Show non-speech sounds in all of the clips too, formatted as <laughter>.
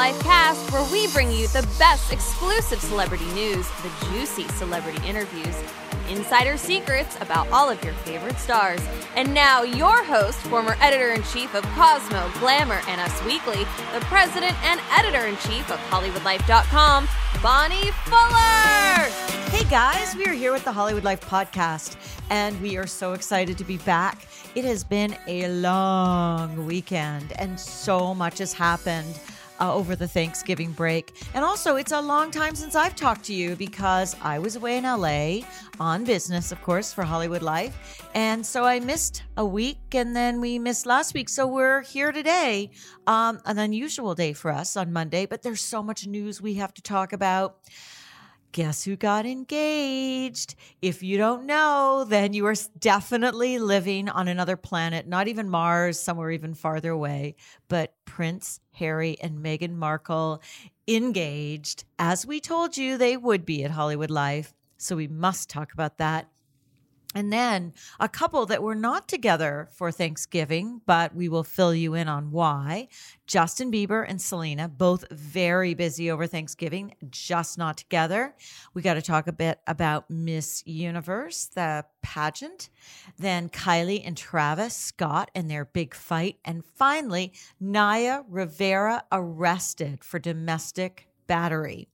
Life cast where we bring you the best exclusive celebrity news, the juicy celebrity interviews, and insider secrets about all of your favorite stars. And now, your host, former editor in chief of Cosmo, Glamour, and Us Weekly, the president and editor in chief of HollywoodLife.com, Bonnie Fuller. Hey guys, we are here with the Hollywood Life podcast, and we are so excited to be back. It has been a long weekend, and so much has happened uh, over the Thanksgiving break. And also, it's a long time since I've talked to you because I was away in LA on business, of course, for Hollywood Life. And so I missed a week, and then we missed last week. So we're here today, um, an unusual day for us on Monday, but there's so much news we have to talk about. Guess who got engaged? If you don't know, then you are definitely living on another planet, not even Mars, somewhere even farther away. But Prince Harry and Meghan Markle engaged, as we told you they would be at Hollywood Life. So we must talk about that. And then a couple that were not together for Thanksgiving, but we will fill you in on why. Justin Bieber and Selena, both very busy over Thanksgiving, just not together. We got to talk a bit about Miss Universe, the pageant. Then Kylie and Travis Scott and their big fight. And finally, Naya Rivera arrested for domestic battery.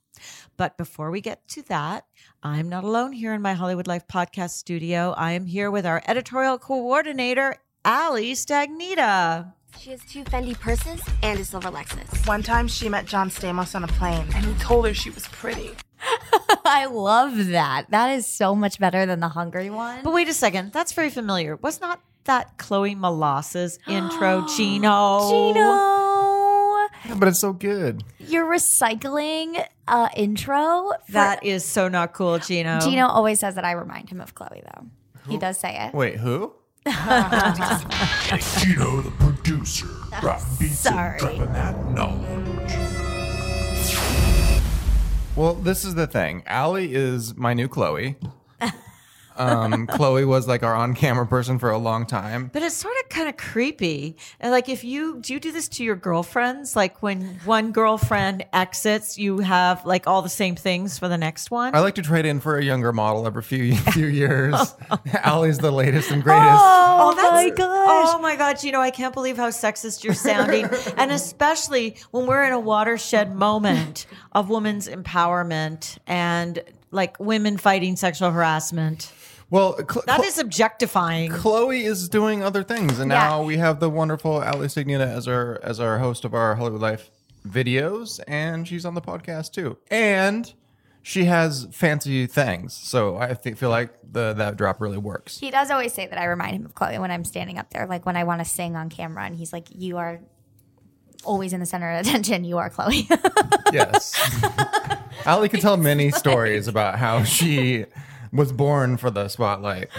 But before we get to that, I'm not alone here in my Hollywood Life podcast studio. I am here with our editorial coordinator, Ali Stagnita. She has two Fendi purses and a silver Lexus. One time she met John Stamos on a plane and he told her she was pretty. <laughs> I love that. That is so much better than the hungry one. But wait a second, that's very familiar. Was not that Chloe Molasses intro, <gasps> Gino? Gino, Yeah, but it's so good. you're recycling uh, intro. for- That is so not cool, Gino. Gino always says that I remind him of Chloe, though. He does say it. Wait, who? <laughs> Gino, the producer, <laughs> dropping beats Sorry. and dropping that knowledge. Well, this is the thing. Allie is my new Chloe. Um, Chloe was like our on-camera person for a long time. But it's sort of kind of creepy. And like, if you do you do this to your girlfriends? Like, when one girlfriend exits, you have like all the same things for the next one. I like to trade in for a younger model every few <laughs> few years. <laughs> Allie's the latest and greatest. Oh, my gosh. Oh my god! You know, I can't believe how sexist you're sounding, <laughs> and especially when we're in a watershed moment of women's empowerment and like women fighting sexual harassment. Well, Cl- That Cl- is objectifying. Chloe is doing other things, and Yeah. now we have the wonderful Ali Stagnita as our as our host of our Hollywood Life videos, and she's on the podcast too. And she has fancy things, so I think, feel like the that drop really works. He does always say that I remind him of Chloe when I'm standing up there, like when I want to sing on camera, and he's like, "You are always in the center of <laughs> attention. You are Chloe." <laughs> Yes, <laughs> Ali can tell many stories about how she was born for the spotlight. <laughs>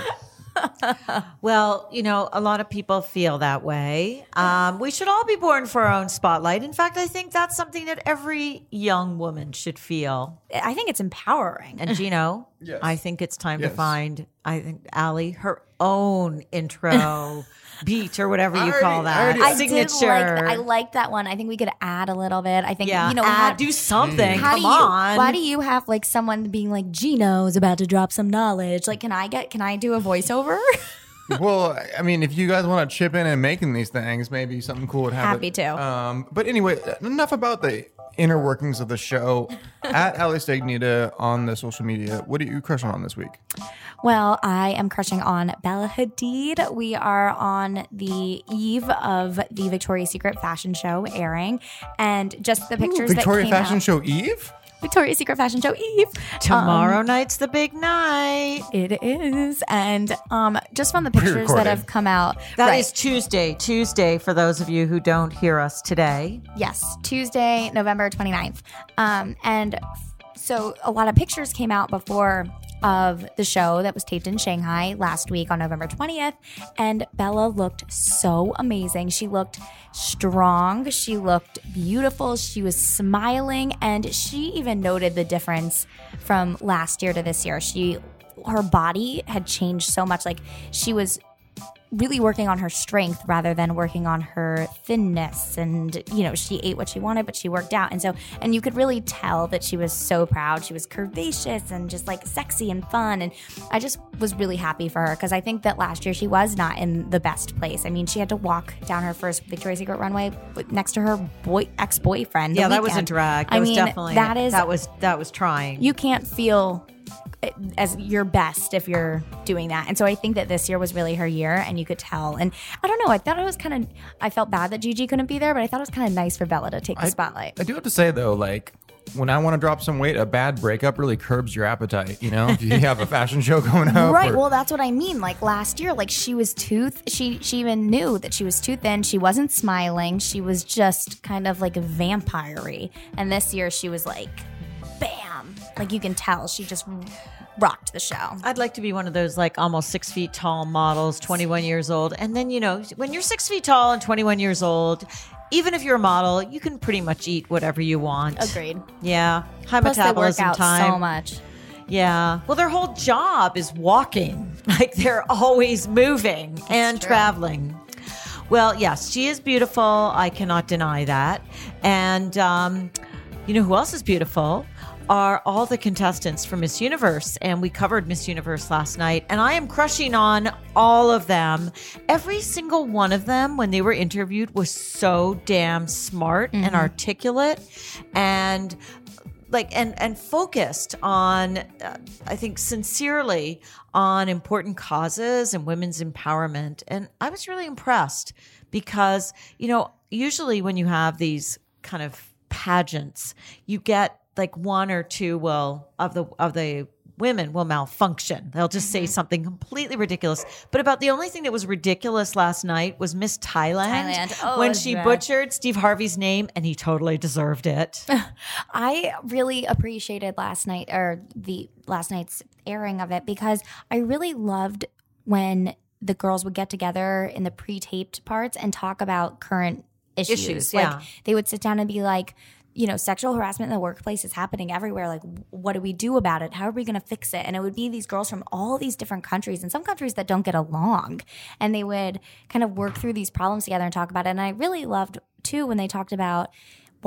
Well, you know, a lot of people feel that way. Um, we should all be born for our own spotlight. In fact, I think that's something that every young woman should feel. I think it's empowering. And Gino, <laughs> Yes. I think it's time to find, I think, Allie, her own intro <laughs> beat or whatever you I call that. I I signature. did like I like that one. I think we could add a little bit. I think yeah, you know, add, how- do something. How Come do you, on. Why do you have like someone being like Gino's about to drop some knowledge? Like, can I get? Can I do a voiceover? <laughs> well, I mean, if you guys want to chip in and making these things, maybe something cool would happen. Happy to. Um, but anyway, enough about the inner workings of the show. At Ali Stagnita on the social media, what are you crushing on this week? Well, I am crushing on Bella Hadid. We are on the eve of the Victoria's Secret fashion show airing, and just the pictures Victoria that came Fashion out. Show Eve? Victoria's Secret fashion show Eve. Tomorrow Um, night's the big night. it is. And um, just from the pictures that have come out. That is right. Tuesday. Tuesday for those of you who don't hear us today. Yes, Tuesday, November 29th. Um, and so a lot of pictures came out before of the show that was taped in Shanghai last week on November 20th. And Bella looked so amazing. She looked strong. She looked beautiful. She was smiling. And she even noted the difference from last year to this year. She, her body had changed so much. Like she was really working on her strength rather than working on her thinness. And you know she ate what she wanted but she worked out. And so and you could really tell that she was so proud. She was curvaceous and just like sexy and fun. And i just was really happy for her because i think that last year she was not in the best place. I mean she had to walk down her first victoria's secret runway next to her boy ex-boyfriend Yeah, that was a drag. That i was mean definitely that is that was that was trying. you can't feel as your best if you're doing that. And so I think that this year was really her year and you could tell. And I don't know, I thought it was kind of I felt bad that Gigi couldn't be there, but I thought it was kind of nice for Bella to take the spotlight. I do have to say though, like when I want to drop some weight, a bad breakup really curbs your appetite. You know, if you have a fashion show <laughs> going up, Right. or- Well, that's what I mean. Like last year, like she was too. Th- she she even knew that she was too thin. She wasn't smiling. She was just kind of like vampire-y. And this year, she was like, bam! Like you can tell, she just rocked the show. I'd like to be one of those like almost six feet tall models, 21 years old. And then, you know, when you're six feet tall and 21 years old, even if you're a model, you can pretty much eat whatever you want. Agreed. Yeah. High Plus, they work metabolism out time. so much. Yeah. Well, their whole job is walking. <laughs> Like they're always moving and traveling. Well, yes, she is beautiful. I cannot deny that. And um, you know who else is beautiful? Are all the contestants for Miss Universe. And we covered Miss Universe last night. And I am crushing on all of them. Every single one of them, when they were interviewed, was so damn smart and articulate. And like and and focused on uh, i think sincerely on important causes and women's empowerment and i was really impressed because you know usually when you have these kind of pageants you get like one or two will of the of the women will malfunction they'll just say mm-hmm. something completely ridiculous but about the only thing that was ridiculous last night was miss thailand, Thailand. Oh, when she bad. butchered steve harvey's name and he totally deserved it <laughs> I really appreciated last night or the last night's airing of it because I really loved when the girls would get together in the pre-taped parts and talk about current issues. Issues, like yeah. they would sit down and be like, you know, sexual harassment in the workplace is happening everywhere. Like, what do we do about it? How are we going to fix it? And it would be these girls from all these different countries and some countries that don't get along. And they would kind of work through these problems together and talk about it. And I really loved, too, when they talked about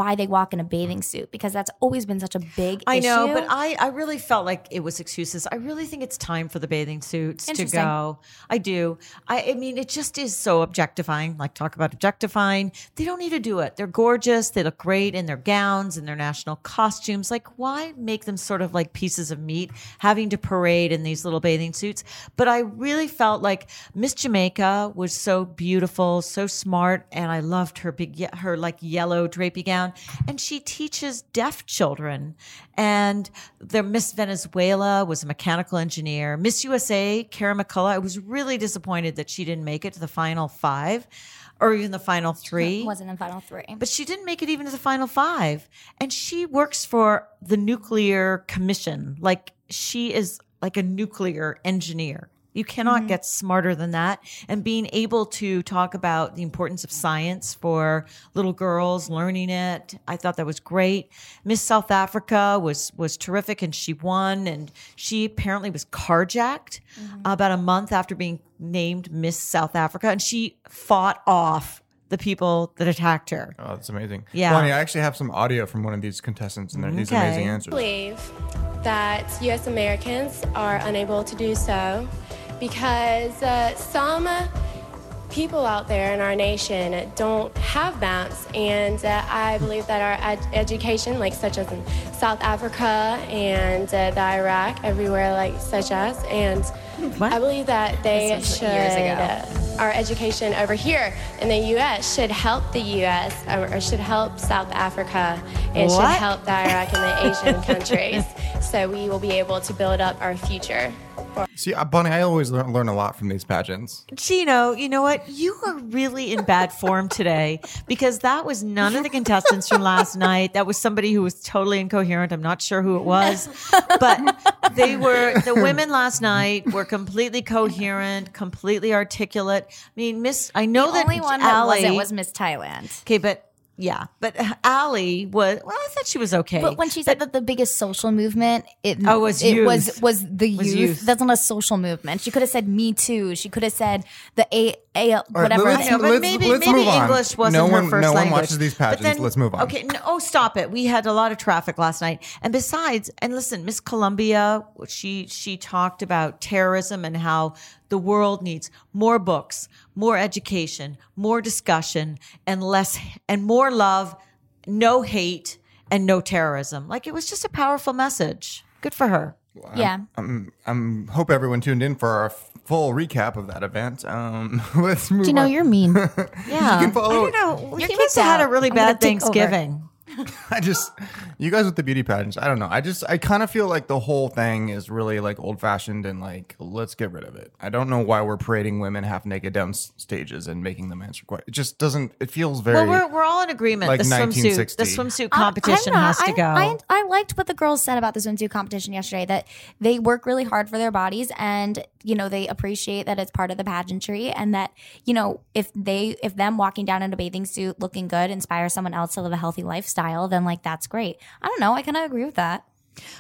why they walk in a bathing suit because that's always been such a big I know, but I, I really felt like it was excuses. I really think it's time for the bathing suits to go. I do. I, I mean, it just is so objectifying. Like, talk about objectifying. They don't need to do it. They're gorgeous. They look great in their gowns and their national costumes. Like, why make them sort of like pieces of meat having to parade in these little bathing suits? But I really felt like Miss Jamaica was so beautiful, so smart, and I loved her big, her like yellow drapey gown. And she teaches deaf children. And their Miss Venezuela was a mechanical engineer. Miss USA, Kara McCullough, I was really disappointed that she didn't make it to the final five or even the final three. wasn't in final three. But she didn't make it even to the final five. And she works for the Nuclear Commission. Like she is like a nuclear engineer. You cannot mm-hmm. get smarter than that. And being able to talk about the importance of science for little girls learning it, I thought that was great. Miss South Africa was was terrific, and she won. And she apparently was carjacked mm-hmm. about a month after being named Miss South Africa, and she fought off the people that attacked her. Oh, that's amazing. Yeah. Bonnie, I actually have some audio from one of these contestants and these Okay. amazing answers. I believe that U.S. Americans are unable to do so because uh, some people out there in our nation don't have maps, and uh, I believe that our ed- education, like such as in South Africa and uh, the Iraq, everywhere like such as, and I believe that they should, uh, our education over here in the U.S. should help the U.S. or, or should help South Africa and should help the Iraq and the Asian countries. <laughs> So we will be able to build up our future. See, uh, Bonnie, I always learn, learn a lot from these pageants. Gino, you know what? You are really in bad form today because that was none of the contestants from last night. That was somebody who was totally incoherent. I'm not sure who it was, but they were the women last night were completely coherent, completely articulate. I mean, Miss, I know The that only one that Allie- wasn't was Miss Thailand. okay, but yeah, but Allie was. Well, I thought she was okay. But when she said that the biggest social movement, it Oh, was it youth. was was the Was youth. youth. That's not a social movement. She could have said Me Too. She could have said the A A right, whatever. let's- know, but let's- maybe, let's maybe move on. English wasn't No her one- first no one language. watches these But pageants. Let's move on. Okay, no, oh, stop it. We had a lot of traffic last night, and besides, and listen, Miss Colombia, she she talked about terrorism and how the world needs more books, more education, more discussion, and less and more love, no hate, and no terrorism. Like it was just a powerful message. Good for her. yeah. I'm, I'm hope everyone tuned in for our full recap of that event. Um, <laughs> let's move Do you know on. you're mean? <laughs> Yeah, can follow- I don't know. Your he kid's must have had a really I'm bad take over. Thanksgiving. <laughs> I just, you guys with the beauty pageants, I don't know. I just, I kind of feel like the whole thing is really like old fashioned and like, let's get rid of it. I don't know why we're parading women half naked down s- stages and making them answer questions. It just doesn't, it feels very. Well, we're, we're all in agreement. like the swimsuit, 1960. the swimsuit um, competition I don't has to I, go. I, I liked what the girls said about the swimsuit competition yesterday. That they work really hard for their bodies, and you know they appreciate that it's part of the pageantry, and that you know if they if them walking down in a bathing suit looking good inspires someone else to live a healthy lifestyle, then like that's great. I don't know. I kind of agree with that.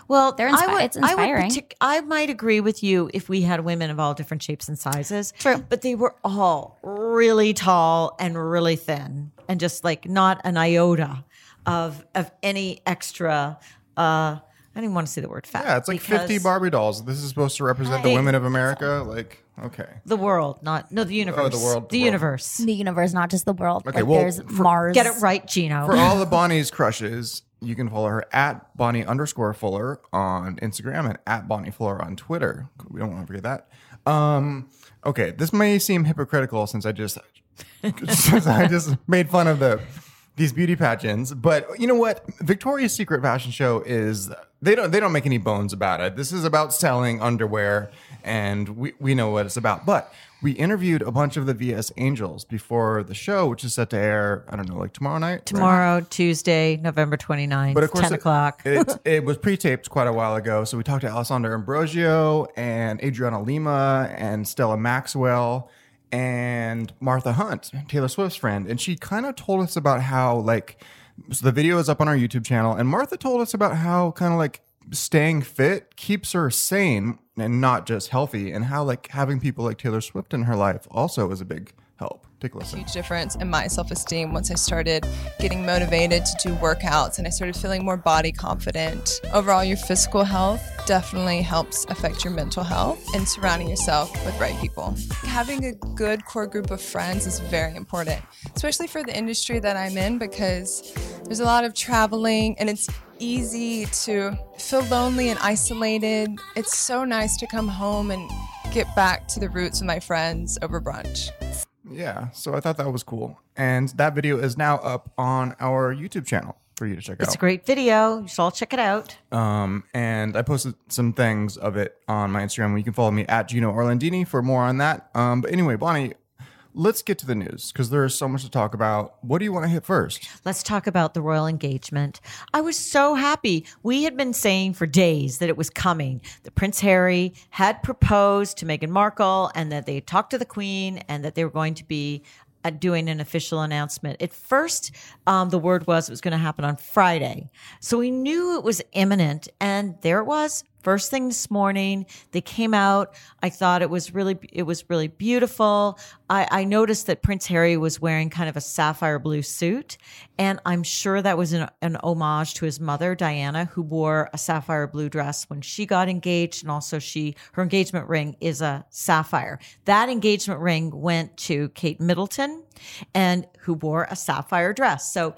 well, They're I would, it's I, would inspiring. partic- I might agree with you if we had women of all different shapes and sizes. True. but they were all really tall and really thin, and just like not an iota of of any extra. uh I didn't want to say the word fat. yeah, it's like 50 Barbie dolls. This is supposed to represent the women of America. Like, okay. The world, not no, the universe. The world, the the world. universe. The universe, not just the world. Okay, like well, there's for- Mars. Get it right, Gino. For all the <laughs> Bonnie's crushes, you can follow her at Bonnie underscore Fuller on Instagram and at Bonnie Fuller on Twitter. We don't want to forget that. Um, okay, this may seem hypocritical since I just <laughs> since I just made fun of the these beauty pageants, but you know what? Victoria's Secret fashion show is they don't they don't make any bones about it. This is about selling underwear, and we we know what it's about. But we interviewed a bunch of the VS Angels before the show, which is set to air. I don't know, like tomorrow night. right? Tomorrow, Tuesday, November 29th, But of course, 10 it- o'clock. It, it was pre-taped quite a while ago, so we talked to Alessandra Ambrosio and Adriana Lima and Stella Maxwell and Martha Hunt, Taylor Swift's friend, and she kind of told us about how like so the video is up on our YouTube channel, and Martha told us about how kind of like staying fit keeps her sane and not just healthy, and how like having people like Taylor Swift in her life also is a big help. Take a listen. huge difference in my self esteem once I started getting motivated to do workouts and I started feeling more body confident. Overall, your physical health definitely helps affect your mental health and surrounding yourself with right people. Having a good core group of friends is very important, especially for the industry that I'm in because there's a lot of traveling and it's easy to feel lonely and isolated. It's so nice to come home and get back to the roots with my friends over brunch. Yeah, so I thought that was cool. And that video is now up on our YouTube channel for you to check out. It's a great video. You should all check it out. Um, and I posted some things of it on my Instagram. You can follow me at Gino Orlandini for more on that. Um, but anyway, Bonnie, let's get to the news because there is so much to talk about. What do you want to hit first? Let's talk about the royal engagement. I was so happy. We had been saying for days that it was coming. That Prince Harry had proposed to Meghan Markle and that they talked to the Queen and that they were going to be uh, doing an official announcement. At first, um, the word was it was going to happen on Friday. So we knew it was imminent. And there it was. First thing this morning, they came out. I thought it was really, it was really beautiful. I, I noticed that Prince Harry was wearing kind of a sapphire blue suit, and I'm sure that was an, an homage to his mother, Diana, who wore a sapphire blue dress when she got engaged, and also she her engagement ring is a sapphire. That engagement ring went to Kate Middleton, and who wore a sapphire dress. So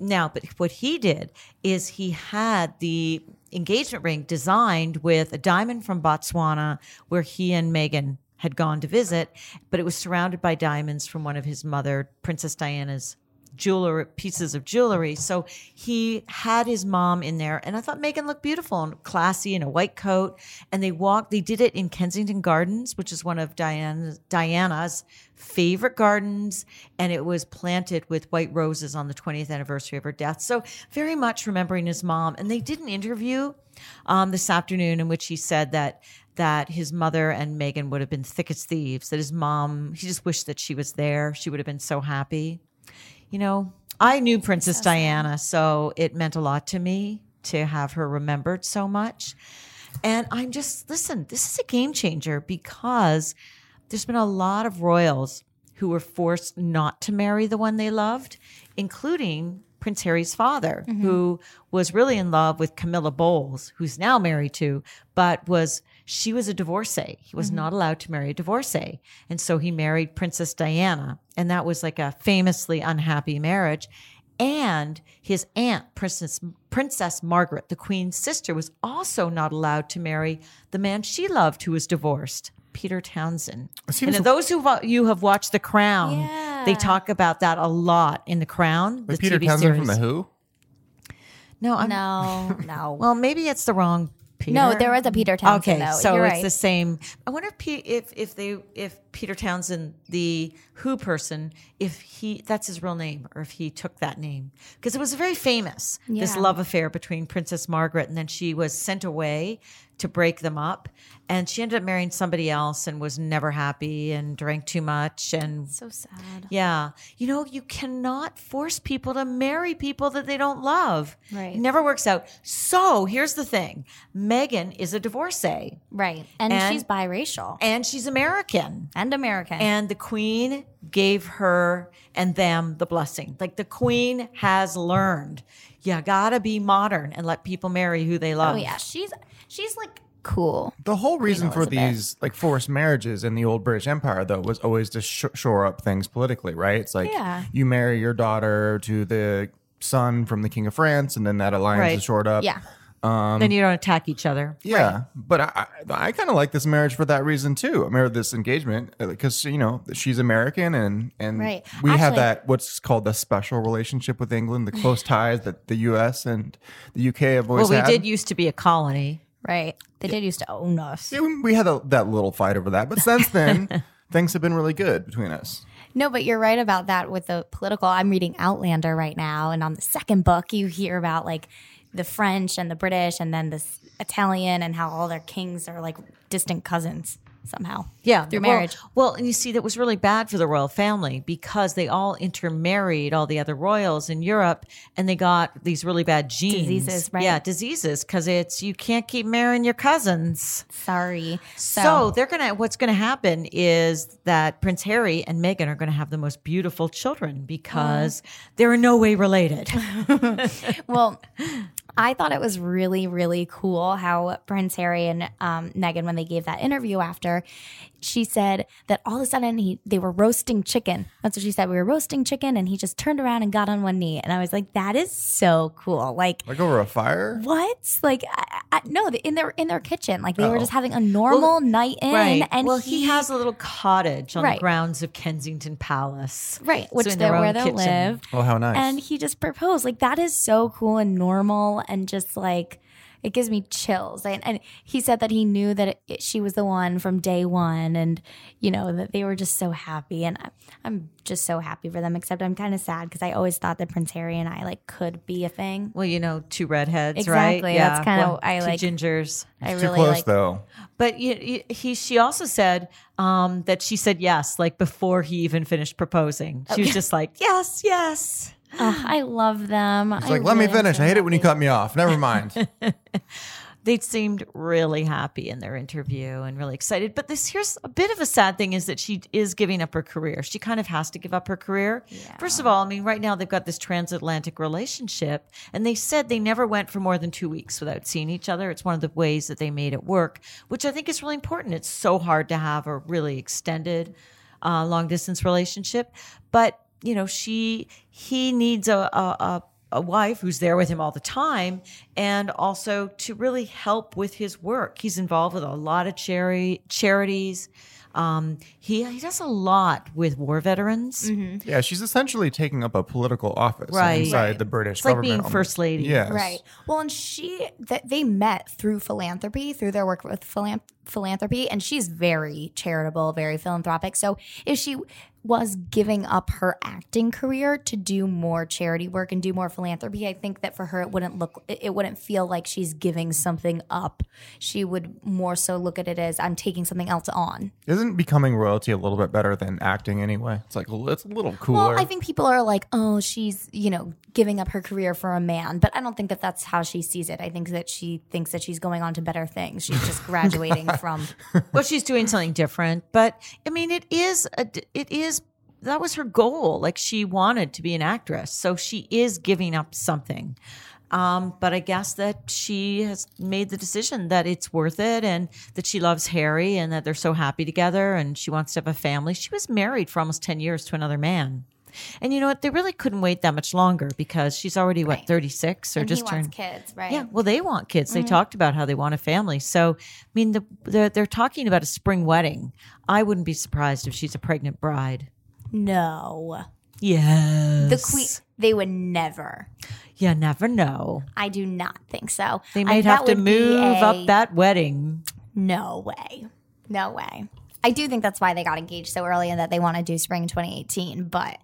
now, but what he did is he had the engagement ring designed with a diamond from Botswana, where he and Meghan had gone to visit, but it was surrounded by diamonds from one of his mother, Princess Diana's jewelry pieces of jewelry. So he had his mom in there, and I thought Meghan looked beautiful and classy in a white coat. And they walked. They did it in Kensington Gardens, which is one of Diana's, Diana's favorite gardens, and it was planted with white roses on the 20th anniversary of her death. So very much remembering his mom. And they did an interview um, this afternoon in which he said that that his mother and Meghan would have been thick as thieves. That his mom, he just wished that she was there. She would have been so happy you know, I knew Princess Diana, so it meant a lot to me to have her remembered so much. And I'm just, listen, this is a game changer because there's been a lot of royals who were forced not to marry the one they loved, including Prince Harry's father, Mm-hmm. who was really in love with Camilla Bowles, who's now married to, but was she was a divorcee. He was Mm-hmm. not allowed to marry a divorcee. And so he married Princess Diana. And that was like a famously unhappy marriage. And his aunt, Princess Princess Margaret, the Queen's sister, was also not allowed to marry the man she loved who was divorced, Peter Townsend. and those who you have watched The Crown, they talk about that a lot in The Crown. Like the Peter TV Townsend series. from The Who? No, I'm, No, no. <laughs> Well, maybe it's the wrong Peter. No, there was a Peter Townsend, Okay, though. so You're it's right. the same. I wonder if P- if if they if Peter Townsend, the Who person, if he that's his real name or if he took that name because it was very famous this love affair between Princess Margaret and then she was sent away to break them up and she ended up marrying somebody else and was never happy and drank too much and so sad. yeah. You know, you cannot force people to marry people that they don't love. Right. It never works out. So here's the thing Meghan is a divorcee Right. And, And- she's biracial and she's American. and American. And the queen gave her and them the blessing. Like the queen has learned, you gotta be modern and let people marry who they oh, love. oh yeah, she's she's like cool. The whole reason for these like forced marriages in the old British Empire, though, was always to sh- shore up things politically, right? It's like Yeah. you marry your daughter to the son from the King of France, and then that alliance Right. is shored up. Yeah. Um, then you don't attack each other. Yeah, but I, I, I kind of like this marriage for that reason too. I mean, this engagement uh, because you know she's American and and Right. we have that what's called the special relationship with England, the close <laughs> ties that the U.S. and the UK have always Well, we had. did used to be a colony. Right. They did used to own us. Yeah, we- we had a, that little fight over that, but since then <laughs> things have been really good between us. No, but you're right about that with the political. I'm reading Outlander right now, and on the second book, you hear about like the French and the British, and then this Italian, and how all their kings are like distant cousins somehow. Yeah, through well- marriage. Well, and you see, that was really bad for the royal family because they all intermarried all the other royals in Europe, and they got these really bad genes, Diseases, right. Yeah, diseases because it's you can't keep marrying your cousins. Sorry. So, they're gonna. What's gonna happen is that Prince Harry and Meghan are gonna have the most beautiful children because they're in no way related. <laughs> well, I thought it was really, really cool how Prince Harry and um, Meghan, when they gave that interview after, she said that all of a sudden he they were roasting chicken. That's what she said. We were roasting chicken, and he just turned around and got on one knee, and I was like, that is so cool. Like. Like over a fire. What? Like, I, I, no, in their in their kitchen, like they were Uh-oh. just having a normal night in, right. and well, he, has a little cottage on Right. the grounds of Kensington Palace, right, which in they're their where they live. Oh, how nice! And he just proposed. Like that is so cool and normal and just like it gives me chills. And, and he said that he knew that it, it- she was the one from day one, and you know that they were just so happy. And I, I'm just so happy for them. Except I'm kind of sad because I always thought that Prince Harry and I like could be a thing. Well, you know, two redheads, right? Yeah, That's kinda- Well, I like- gingers. I Too really close like. though. But you, you, he, she also said um, that she said yes, like before he even finished proposing. She was just like, yes, yes. Ugh, I love them. It's like, let me finish. I hate it when you cut me off. Never mind. <laughs> They seemed really happy in their interview and really excited. But this here's a bit of a sad thing is that she is giving up her career. She kind of has to give up her career. First of all, I mean, right now they've got this transatlantic relationship, and they said they never went for more than two weeks without seeing each other. It's one of the ways that they made it work, which I think is really important. It's so hard to have a really extended uh, long distance relationship, but you know, she he needs a, a, a a wife who's there with him all the time and also to really help with his work. He's involved with a lot of charity charities. Um, he he does a lot with war veterans. Yeah, she's essentially taking up a political office Right. inside Right. the British It's like government. being almost. first lady. Yes. Right. Well, and she that they met through philanthropy, through their work with philan- philanthropy, and she's very charitable, very philanthropic. So if she was giving up her acting career to do more charity work and do more philanthropy, I think that for her it wouldn't look it wouldn't feel like she's giving something up. She would more so look at it as I'm taking something else on. Isn't becoming royalty a little bit better than acting anyway? It's like it's a little cooler. Well, I think people are like, oh, she's, you know, giving up her career for a man. But I don't think that that's how she sees it. I think that she thinks that she's going on to better things. She's just <laughs> graduating from. <laughs> well, she's doing something different, but I mean, it is a, it is that was her goal. Like she wanted to be an actress, so she is giving up something. Um, but I guess that she has made the decision that it's worth it, and that she loves Harry, and that they're so happy together, and she wants to have a family. She was married for almost ten years to another man. And you know what? They really couldn't wait that much longer because she's already what thirty six or and just turned kids, right? yeah, well, they want kids. They Mhm. talked about how they want a family. So, I mean, the, they're, they're talking about a spring wedding. I wouldn't be surprised if she's a pregnant bride. No. Yes. The queen, they would never. You never know. I do not think so. They might have to move a- up that wedding. No way. No way. I do think that's why they got engaged so early and that they want to do spring 2018. But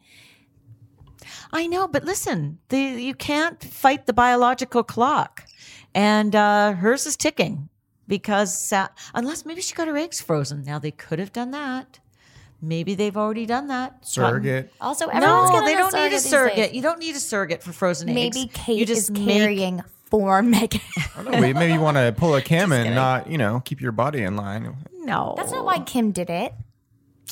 I know, but listen, the, you can't fight the biological clock. And uh, hers is ticking because, uh, unless maybe she got her eggs frozen. Now, they could have done that. Maybe they've already done that. Surrogate. also, everyone's No, they don't need a surrogate. You don't need a surrogate for frozen eggs. Maybe Kate you just is make- carrying for Meghan. I don't know, maybe- maybe you want to <laughs> pull a cam and not, you know, keep your body in line. No, That's not why Kim did it.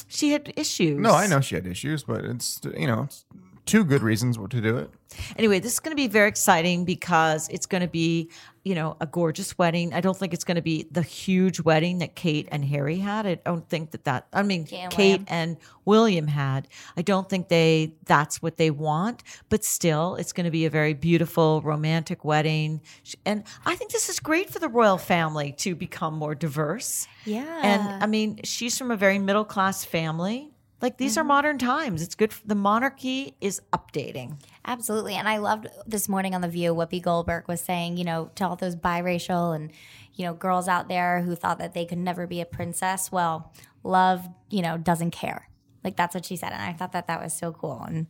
she had issues. No, I know she had issues, but it's you know, it's two good reasons to do it. Anyway, this is going to be very exciting because it's going to be, you know, a gorgeous wedding. I don't think it's going to be the huge wedding that Kate and Harry had. I don't think that that. I mean, Kate and Kate William. and William had. I don't think they. That's what they want. But still, it's going to be a very beautiful, romantic wedding, and I think this is great for the royal family to become more diverse. Yeah. And I mean, she's from a very middle class family. Like these Mm-hmm. are modern times. It's good. For, the monarchy is updating. Absolutely. And I loved this morning on The View, Whoopi Goldberg was saying, you know, to all those biracial and, you know, girls out there who thought that they could never be a princess. Well, love, you know, doesn't care. Like that's what she said. And I thought that that was so cool. And,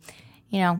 you know,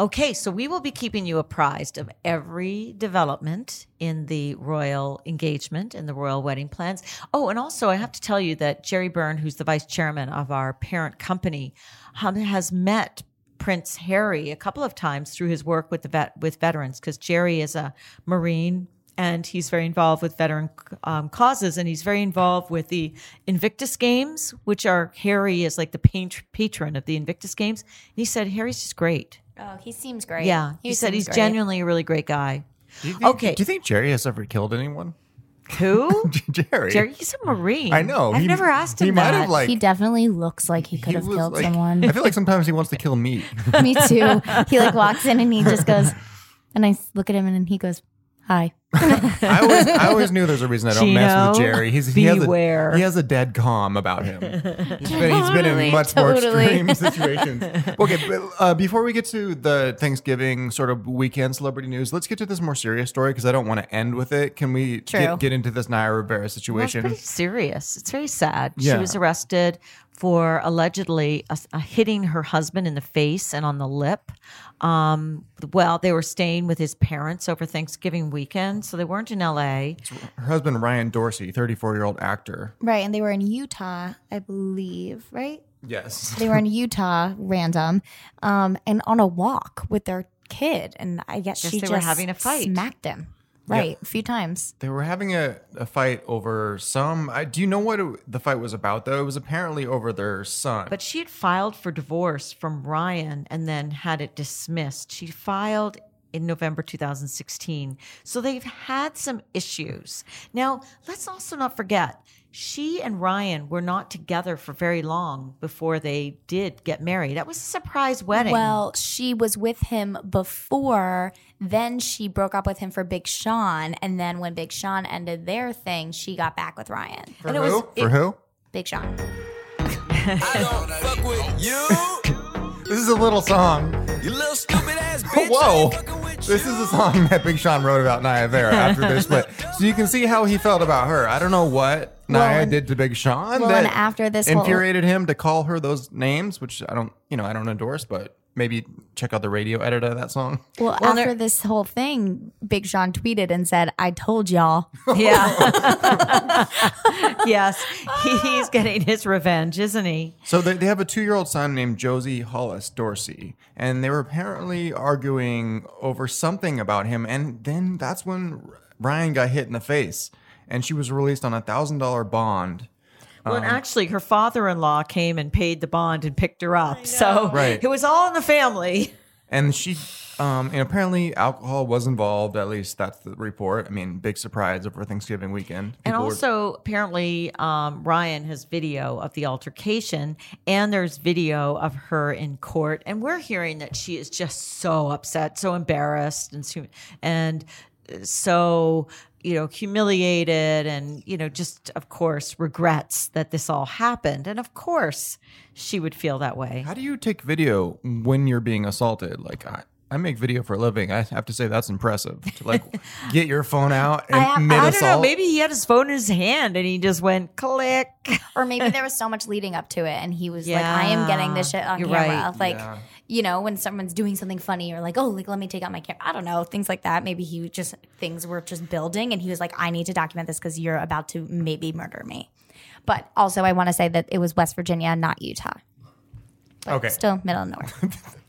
Okay, so we will be keeping you apprised of every development in the royal engagement and the royal wedding plans. Oh, and also I have to tell you that Jerry Byrne, who's the vice chairman of our parent company, um, has met Prince Harry a couple of times through his work with the vet with veterans because Jerry is a Marine and he's very involved with veteran um, causes and he's very involved with the Invictus Games, which are Harry is like the patron of the Invictus Games. And he said Harry's just great. Oh, he seems great. Yeah, he, said he's great. genuinely a really great guy. Do you think, Okay. Do you think Jerry has ever killed anyone? Who? <laughs> Jerry. Jerry, he's a Marine. I know. I've He- never asked him he might have, like- he definitely looks like he could have killed like- someone. I feel like sometimes he wants to kill me. <laughs> Me too. <laughs> He like walks in and he just goes, and I look at him and he goes, "Hi." I always, I always knew there's a reason I don't mess with Gino, Jerry. He's he has, beware. a, he has a dead calm about him. <laughs> He's been, he's been in Totally, much more totally. extreme <laughs> situations. Okay, but uh, before we get to the Thanksgiving sort of weekend celebrity news, let's get to this more serious story because I don't want to end with it. Can we True. get, get into this Naya Rivera Well, it's situation? pretty serious. It's very sad. She was arrested for allegedly uh, uh, hitting her husband in the face and on the lip. Um, well, they were staying with his parents over Thanksgiving weekend, so they weren't in L.A. Her husband, Ryan Dorsey, 34 year old actor. Right, and they were in Utah, I believe. Right, Yes. they were in <laughs> Utah, random, um, and on a walk with their kid, and I guess Guess she they just were having a fight. smacked him. right a few times. They were having a, a fight over some. I, do you know what it, the fight was about, though? It was apparently over their son. But she had filed for divorce from Ryan and then had it dismissed. She filed in November 2016. So they've had some issues. Now, let's also not forget, she and Ryan were not together for very long before they did get married. That was a surprise wedding. Well, she was with him before. Then she broke up with him for Big Sean, and then when Big Sean ended their thing, she got back with Ryan. for and it who? was- for who? Big Sean. <laughs> This is a little song. You little stupid ass <laughs> Whoa. This is a song that Big Sean wrote about Naya Vera after their split. <laughs> So you can see how he felt about her. I don't know what Well, Naya and- did to Big Sean well, that and after this whole- infuriated him to call her those names, which I don't, you know, I don't endorse, but maybe check out the radio edit of that song. Well, Well, after there- this whole thing, Big Sean tweeted and said, "I told y'all." <laughs> yeah. <laughs> yes, he's getting his revenge, isn't he? So they, they have a two year old son named Josey Hollis Dorsey, and they were apparently arguing over something about him. And then that's when Ryan got hit in the face, and she was released on a thousand dollar bond. Well, Um, and actually, her father in law came and paid the bond and picked her up. So <laughs> Right. it was all in the family. And she, um, and apparently alcohol was involved. At least that's the report. I mean, big surprise over Thanksgiving weekend. And People were- also, apparently, um, Ryan has video of the altercation, and there's video of her in court. And we're hearing that she is just so upset, so embarrassed, and so, and so you know humiliated, and you know just of course regrets that this all happened. And of course, she would feel that way. how do you take video when you're being assaulted? Like I. I make video for a living. I have to say that's impressive. To like <laughs> get your phone out and I, mid I don't know. Maybe he had his phone in his hand and he just went click. Or maybe <laughs> there was so much leading up to it, and he was like, "I am getting this shit on You're camera." right. Like, Yeah. you know, when someone's doing something funny, or like, "Oh, like let me take out my camera." I don't know, things like that. Maybe he just things were just building, and he was like, "I need to document this because you're about to maybe murder me." But also, I want to say that it was West Virginia, not Utah. But Okay. still middle of nowhere. <laughs>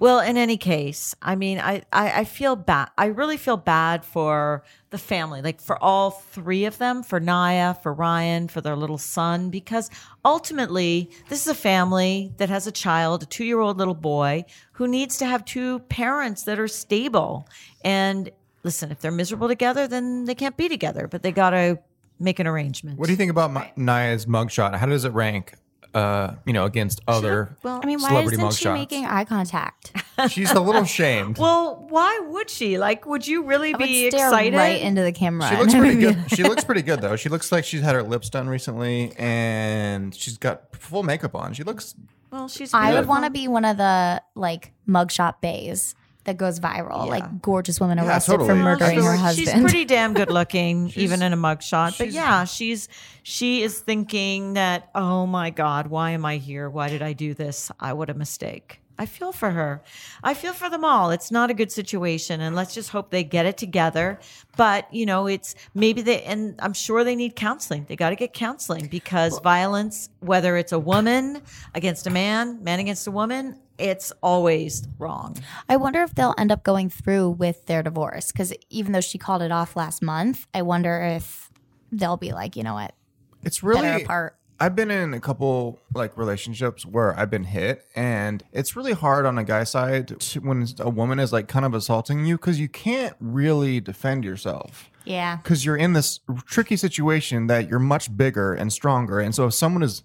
Well, in any case, I mean, I, I, I feel bad. I really feel bad for the family, like for all three of them, for Naya, for Ryan, for their little son, because ultimately, this is a family that has a child, a two year old little boy, who needs to have two parents that are stable. And listen, if they're miserable together, then they can't be together, but they got to make an arrangement. What do you think about Ma- Naya's mugshot? How does it rank? Uh, you know, against other Well, I mean, why celebrity isn't she mugshots? making eye contact? <laughs> She's a little shamed. <laughs> Well, why would she? Like, would you really I would be stare excited? right into the camera. She looks I pretty <laughs> good. She looks pretty good though. She looks like she's had her lips done recently, and she's got full makeup on. She looks. well, she's. I would want to be one of the like mugshot bays that goes viral, Yeah. like gorgeous women Yeah, arrested for murdering She's- her husband. She's pretty <laughs> damn good looking, <laughs> even in a mugshot. But yeah, she's she is thinking that, oh my God, why am I here? Why did I do this? I what a mistake. I feel for her. I feel for them all. It's not a good situation, and let's just hope they get it together. But you know, it's maybe they, and I'm sure they need counseling. They got to get counseling because violence, whether it's a woman against a man, man against a woman, it's always wrong. I wonder if they'll end up going through with their divorce because even though she called it off last month, I wonder if they'll be like, you know what, It's really. better apart. I've been in a couple like relationships where I've been hit, and it's really hard on a guy side to, when a woman is like kind of assaulting you because you can't really defend yourself. Yeah. because you're in this tricky situation that you're much bigger and stronger. And so if someone is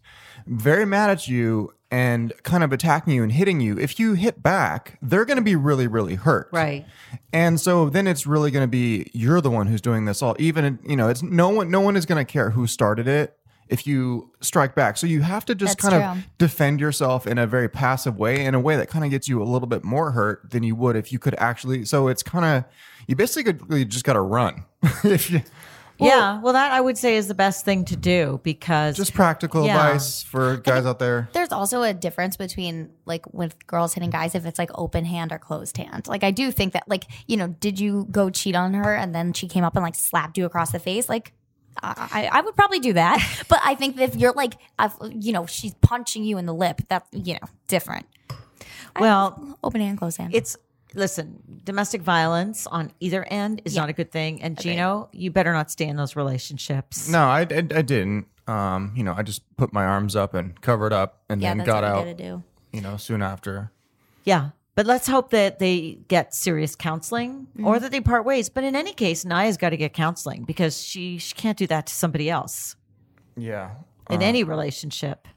very mad at you and kind of attacking you and hitting you, if you hit back, they're going to be really, really hurt. Right. And so then it's really going to be you're the one who's doing this all. Even you know, it's no one. No one is going to care who started it if you strike back. So you have to just That's kind true. of defend yourself in a very passive way, in a way that kind of gets you a little bit more hurt than you would if you could actually. So it's kind of you basically just got to run <laughs> if you. Yeah, well, that I would say is the best thing to do because Just practical Yeah. advice for guys out there. There's also a difference between like with girls hitting guys if it's like open hand or closed hand. Like I do think that like you know, did you go cheat on her and then she came up and like slapped you across the face? Like I, I would probably do that, <laughs> but I think that if you're like, you know, she's punching you in the lip, that's you know different. well, Open hand, closed hand. it's listen, domestic violence on either end is not a good thing. And Gino, you better not stay in those relationships. No, I, I, I didn't. Um, you know, I just put my arms up and covered up, and Yeah, then that's got what out. gotta do. You know, soon after. Yeah. But let's hope that they get serious counseling or that they part ways. But in any case, Naya's got to get counseling because she, she can't do that to somebody else Yeah. in any relationship.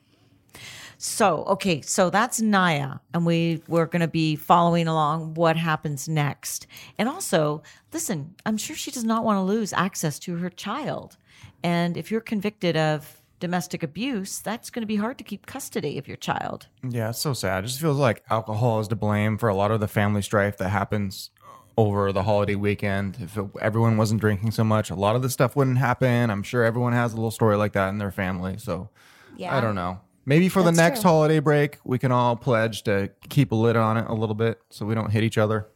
So, okay, so that's Naya, and we we're going to be following along what happens next. And also, listen, I'm sure she does not want to lose access to her child. And if you're convicted of domestic abuse, that's going to be hard to keep custody of your child. Yeah, it's so sad. It just feels like alcohol is to blame for a lot of the family strife that happens over the holiday weekend. If it, everyone wasn't drinking so much, a lot of this stuff wouldn't happen. I'm sure everyone has a little story like that in their family. So Yeah. I don't know. Maybe for the next true. holiday break, we can all pledge to keep a lid on it a little bit so we don't hit each other.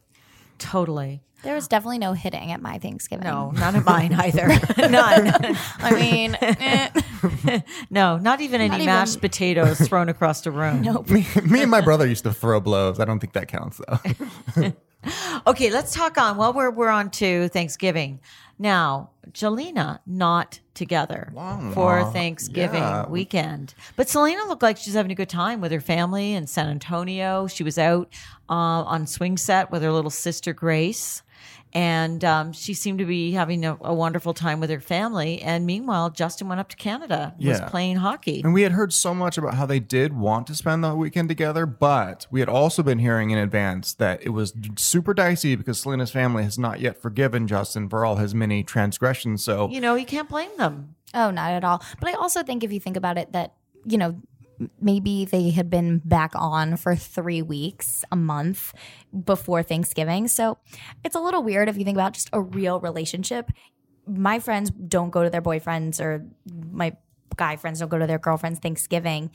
Totally. There was definitely no hitting at my Thanksgiving. No, none of mine <laughs> either. None. <laughs> I mean, eh. No, not even any even- mashed potatoes thrown across the room. <laughs> Nope. me, me and my brother used to throw blows. I don't think that counts though. Okay, let's talk on. Well, we're we're on to Thanksgiving now. Jelena not together for Thanksgiving yeah. weekend, but Selena looked like she's having a good time with her family in San Antonio. She was out uh, on swing set with her little sister Grace. And um, she seemed to be having a, a wonderful time with her family. And meanwhile, Justin went up to Canada, was playing hockey. And we had heard so much about how they did want to spend the weekend together, but we had also been hearing in advance that it was super dicey because Selena's family has not yet forgiven Justin for all his many transgressions. So You know, you can't blame them. Oh, not at all. But I also think if you think about it, that, you know, m- maybe they had been back on for three weeks, a month before Thanksgiving. So it's a little weird if you think about just a real relationship. My friends don't go to their boyfriends or my guy friends don't go to their girlfriends Thanksgiving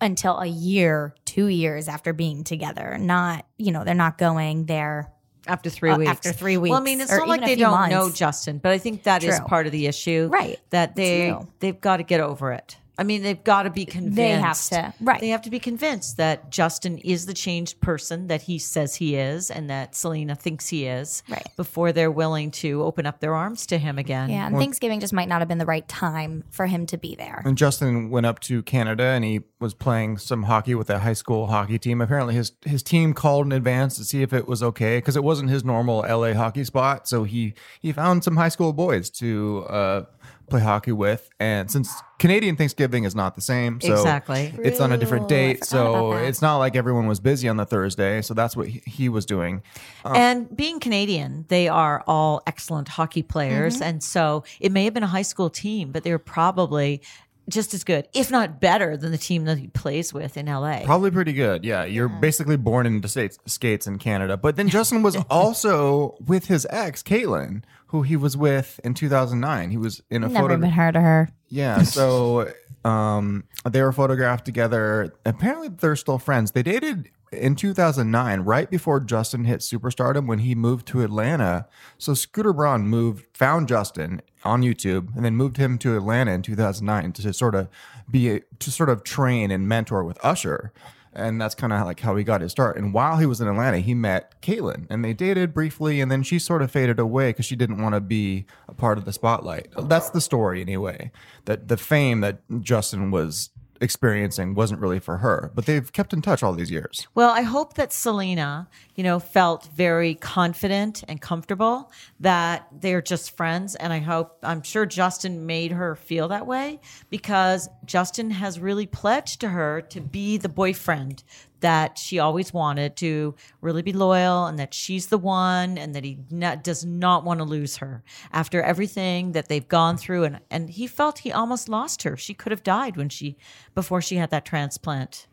until a year, two years after being together. Not, you know, they're not going there after three uh, weeks. After three weeks. Well, I mean, it's not like they don't know. Justin, but I think that is True. part of the issue, Right. That they they've got to get over it. I mean, they've got to be convinced. They have to, right. They have to be convinced that Justin is the changed person that he says he is, and that Selena thinks he is, Right. Before they're willing to open up their arms to him again. Yeah, and Thanksgiving just might not have been the right time for him to be there. And Justin went up to Canada and he was playing some hockey with a high school hockey team. Apparently, his his team called in advance to see if it was okay because it wasn't his normal LA hockey spot. So he he found some high school boys to uh, play hockey with. And since Canadian Thanksgiving is not the same, so Exactly. it's on a different date. So it's not like everyone was busy on the Thursday. So that's what he, he was doing. And being Canadian, they are all excellent hockey players. Mm-hmm. And so it may have been a high school team, but they were probably just as good, if not better, than the team that he plays with in LA. Probably pretty good. Yeah, you're basically born into states, skates in Canada. But then Justin was <laughs> also with his ex, Caitlin, who he was with in 2009. He was in a Never photo. even heard of her. Yeah, so <laughs> um, they were photographed together. Apparently, they're still friends. They dated in 2009, right before Justin hit superstardom when he moved to Atlanta. So Scooter Braun moved, found Justin on YouTube, and then moved him to Atlanta in 2009 to sort of be to sort of train and mentor with Usher. And that's kind of like how he got his start. And while he was in Atlanta, he met Caitlyn and they dated briefly. And then she sort of faded away because she didn't want to be a part of the spotlight. That's the story, anyway. That the fame that Justin was experiencing wasn't really for her. But they've kept in touch all these years. Well, I hope that Selena, you know, felt very confident and comfortable that they're just friends. And I hope, I'm sure Justin made her feel that way because Justin has really pledged to her to be the boyfriend that she always wanted to really be loyal and that she's the one and that he not, does not want to lose her after everything that they've gone through and and he felt he almost lost her she could have died when she before she had that transplant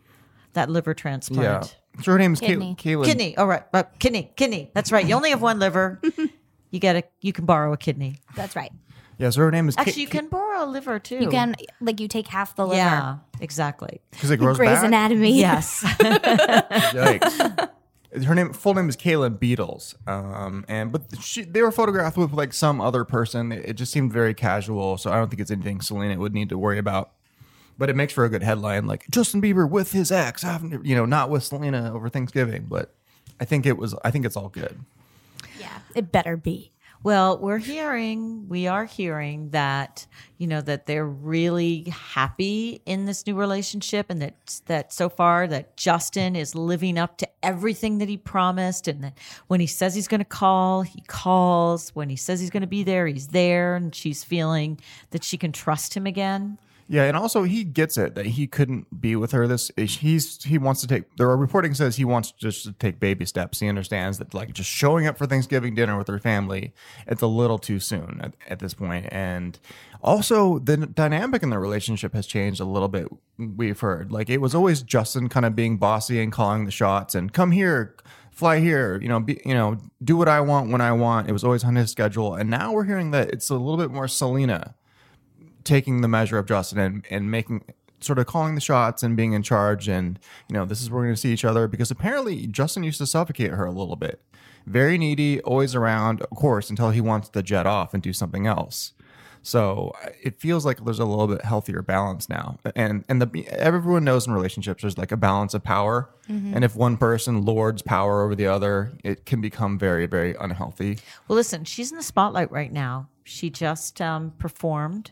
that liver transplant Yeah. So her name's Kidney. Kay- Caitlin. Kidney. All right. Uh, kidney. Kidney. That's right. You only have one liver. <laughs> you get a. You can borrow a kidney. That's right. Yeah, so her name is Ka- Actually, you can borrow a liver too. You can like you take half the liver. Yeah. Exactly. because it grows Grey's back. Anatomy. Yes. <laughs> Yikes. Her name, full name is Kayla Beadles, um, and but she, they were photographed with like some other person. It, it just seemed very casual, so I don't think it's anything Selena would need to worry about. But it makes for a good headline, like Justin Bieber with his ex, having to- you know, not with Selena over Thanksgiving. But I think it was. I think it's all good. Yeah, it better be. Well, we're hearing, we are hearing that, you know, that they're really happy in this new relationship and that that so far that Justin is living up to everything that he promised and that when he says he's going to call, he calls. When he says he's going to be there, he's there and she's feeling that she can trust him again. Yeah, and also he gets it that he couldn't be with her. This he's he wants to take. The reporting says he wants just to take baby steps. He understands that like just showing up for Thanksgiving dinner with her family, it's a little too soon at, at this point. And also the dynamic in the relationship has changed a little bit. We've heard like it was always Justin kind of being bossy and calling the shots and come here, fly here, you know, be, you know, do what I want when I want. It was always on his schedule, and now we're hearing that it's a little bit more Selena taking the measure of Justin and, and making sort of calling the shots and being in charge and you know this is where we're going to see each other because apparently Justin used to suffocate her a little bit. Very needy always around of course until he wants to jet off and do something else. So it feels like there's a little bit healthier balance now. And and the everyone knows in relationships there's like a balance of power. Mhm. and if one person lords power over the other it can become very very unhealthy. Well, listen, she's in the spotlight right now. She just um, performed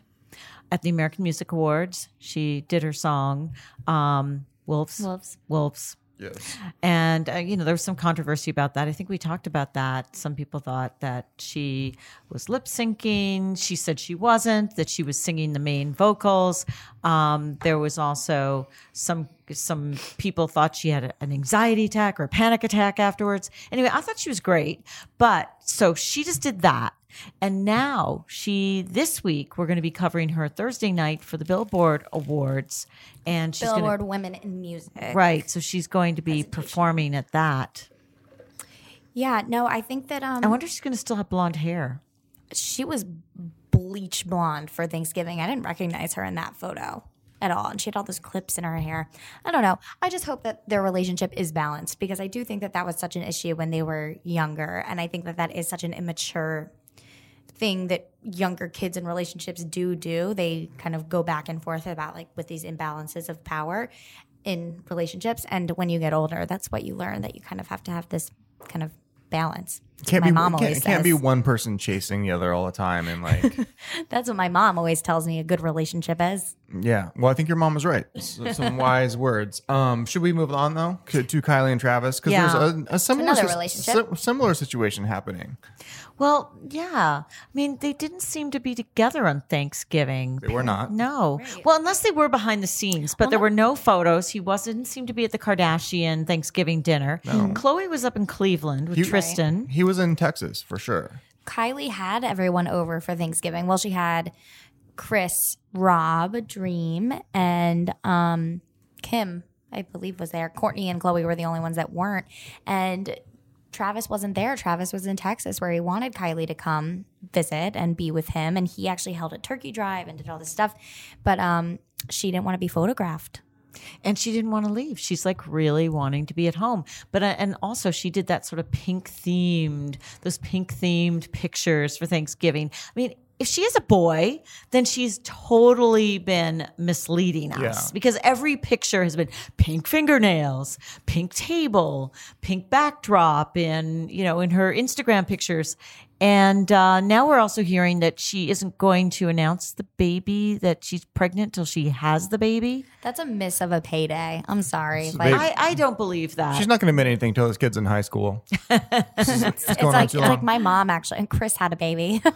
at the American Music Awards. She did her song, um, Wolves. Wolves. Wolves. Yes. And, uh, you know, there was some controversy about that. I think we talked about that. Some people thought that she was lip syncing. She said she wasn't, that she was singing the main vocals. Um, there was also some some people thought she had a- an anxiety attack or a panic attack afterwards. Anyway, I thought she was great. But so she just did that. And now she, this week, we're going to be covering her Thursday night for the Billboard Awards. And she's going to. Billboard Women in Music. Right. So she's going to be performing at that. Yeah, no, I think that um I wonder if she's going to still have blonde hair. she was bleach blonde for Thanksgiving. I didn't recognize her in that photo at all. And she had all those clips in her hair. I don't know. I just hope that their relationship is balanced because I do think that that was such an issue when they were younger. And I think that that is such an immature thing that younger kids in relationships do do. They kind of go back and forth about like with these imbalances of power in relationships. And when you get older, that's what you learn that you kind of have to have this kind of balance. Can't my be mom can't, always can't be one person chasing the other all the time and like <laughs> That's what my mom always tells me a good relationship is. Yeah. Well, I think your mom was right. S- <laughs> Some wise words. Um, should we move on though to, to Kylie and Travis because Yeah. there's a, a similar another relationship. si- similar situation happening. Well, yeah. I mean, they didn't seem to be together on Thanksgiving. They were not. No. Well, unless they were behind the scenes, but there were no photos. He wasn't didn't seem to be at the Kardashian Thanksgiving dinner. no. Khloé was up in Cleveland with He- Tristan. He was in Texas for sure. Kylie had everyone over for Thanksgiving. Well, she had Kris, Rob, Dream, and um, Kim, I believe, was there. Kourtney and Khloé were the only ones that weren't. And Travis wasn't there. Travis was in Texas where he wanted Kylie to come visit and be with him. And he actually held a turkey drive and did all this stuff. But um, she didn't want to be photographed. And she didn't want to leave. She's like really wanting to be at home. But uh, and also she did that sort of pink themed, those pink themed pictures for Thanksgiving. I mean, if she is a boy, then she's totally been misleading us Yeah. because every picture has been pink fingernails, pink table, pink backdrop in, you know, in her Instagram pictures. And uh, now we're also hearing that she isn't going to announce the baby that she's pregnant till she has the baby. That's a miss of a payday. I'm sorry. So Like, I, I don't believe that. She's not going to admit anything till this kid's in high school. <laughs> This is- it's it's like, too like my mom actually, and Kris had a baby. <laughs>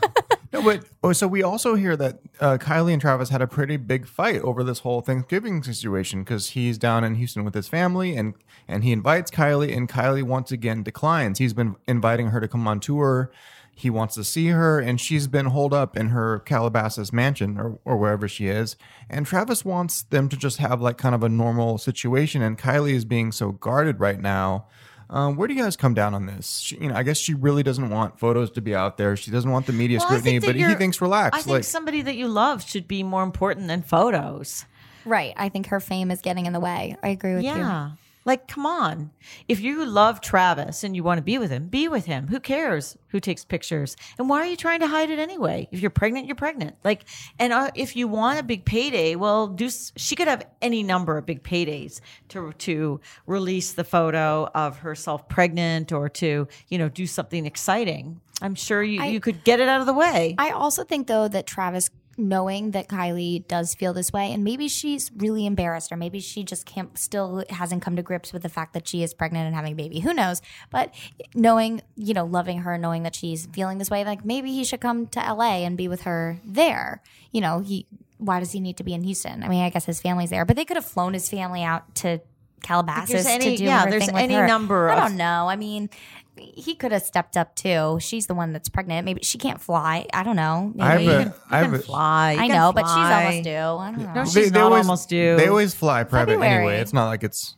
No, but oh, so we also hear that uh, Kylie and Travis had a pretty big fight over this whole Thanksgiving situation because he's down in Houston with his family and and he invites Kylie and Kylie once again declines. He's been inviting her to come on tour. He wants to see her and she's been holed up in her Calabasas mansion or, or wherever she is. And Travis wants them to just have like kind of a normal situation. And Kylie is being so guarded right now. Um, where do you guys come down on this? She, you know, I guess she really doesn't want photos to be out there. She doesn't want the media Well, scrutiny, think but he thinks relax. I think like, somebody that you love should be more important than photos. right. I think her fame is getting in the way. I agree with you. Yeah. Like, come on. If you love Travis and you want to be with him, be with him. Who cares who takes pictures? And why are you trying to hide it anyway? If you're pregnant, you're pregnant. Like, and uh, if you want a big payday, well, do she could have any number of big paydays to to release the photo of herself pregnant or to you know do something exciting. I'm sure you, I- you could get it out of the way. I also think though that Travis knowing that Kylie does feel this way and maybe she's really embarrassed or maybe she just can't still hasn't come to grips with the fact that she is pregnant and having a baby. Who knows? But knowing you know loving her knowing that she's feeling this way like maybe he should come to LA and be with her there. You know he why does he need to be in Houston? I mean I guess his family's there but they could have flown his family out to Calabasas any- to do yeah, her there's thing with any her. number I of- don't know I mean he could have stepped up too. She's the one that's pregnant. Maybe she can't fly. I don't know. Maybe I have you a- can, I have a- fly. I can know, but she's fly. almost due. I don't know. No, she's They- they not always- almost due. They always fly private February. anyway. It's not like it's.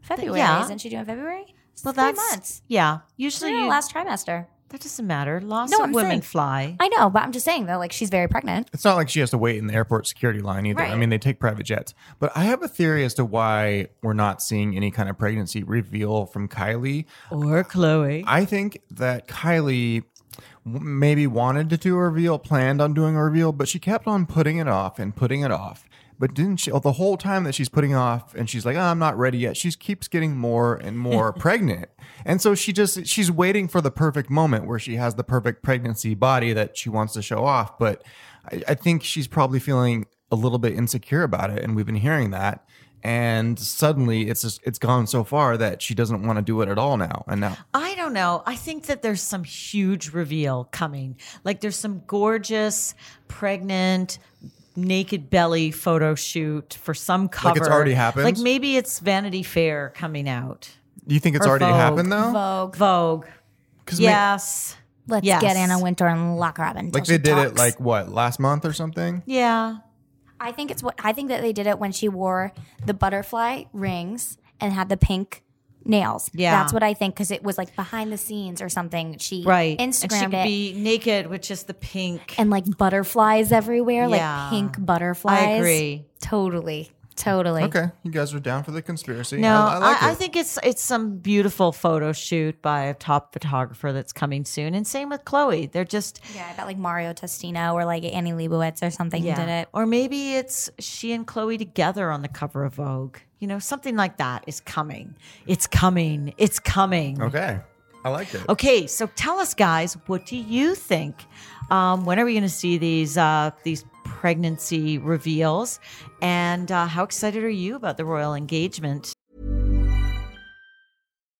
February. Yeah. Isn't she doing February? It's well, three that's months. yeah. Usually, Usually you, last trimester. That doesn't matter. Lots No, of I'm women saying- fly. I know, but I'm just saying though, like she's very pregnant. It's not like she has to wait in the airport security line either. I mean, they take private jets. But I have a theory as to why we're not seeing any kind of pregnancy reveal from Kylie. or Khloé. I think that Kylie maybe wanted to do a reveal, planned on doing a reveal, but she kept on putting it off and putting it off. But didn't she? Oh, the whole time that she's putting off, and she's like, oh, "I'm not ready yet." She keeps getting more and more <laughs> pregnant, and so she just she's waiting for the perfect moment where she has the perfect pregnancy body that she wants to show off. But I, I think she's probably feeling a little bit insecure about it, and we've been hearing that. And suddenly, it's just, it's gone so far that she doesn't want to do it at all now. And now, I don't know. I think that there's some huge reveal coming. Like there's some gorgeous, pregnant, naked belly photo shoot for some cover. Like it's already happened? Like maybe it's Vanity Fair coming out. you think it's Or already Vogue. happened though? Vogue. Vogue. 'Cause ma- Yes. Let's Yes. get Anna Wintour and lock her up until like she they did it like what last month or something Yeah. I think it's what I think that they did it when she wore the butterfly rings and had the pink nails. Yeah. that's what I think because it was like behind the scenes or something. She Right. and she Instagrammed could it be naked with just the pink. and like butterflies everywhere, Yeah. like pink butterflies. I agree. Totally, totally. okay you guys are down for the conspiracy No, i, I I, like I it think it's it's some beautiful photo shoot by a top photographer that's coming soon, and same with Khloé. They're just Yeah, I bet like Mario Testino or like Annie Leibovitz or something did it. Or maybe it's she and Khloé together on the cover of Vogue. You know, something like that is coming. It's coming. It's coming. okay i like it Okay, so tell us, guys, what do you think? Um, when are we going to see these uh, these pregnancy reveals? And uh, how excited are you about the royal engagement?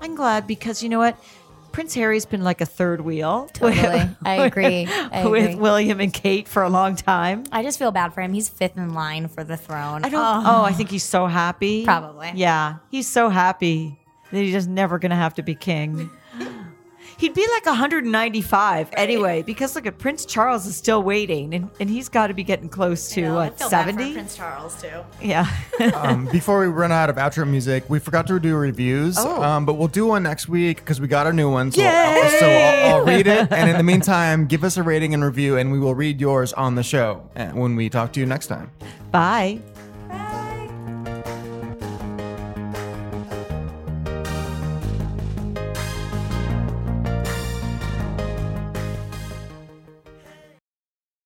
I'm glad because you know what? Prince Harry's been like a third wheel. <laughs> Totally. I agree. I with agree. William and Kate for a long time. I just feel bad for him. He's fifth in line for the throne. I don't. Oh, I think he's so happy. Probably. Yeah, he's so happy that he's just never going to have to be king. He'd be like 195 anyway, because look at Prince Charles is still waiting, and, and he's got to be getting close to what 70. Prince Charles too. Yeah. <laughs> um, before we run out of outro music, we forgot to do reviews, Oh. um, but we'll do one next week because we got a new one. So, I'll, so I'll, I'll read it, and in the <laughs> meantime, give us a rating and review, and we will read yours on the show uh, when we talk to you next time. Bye.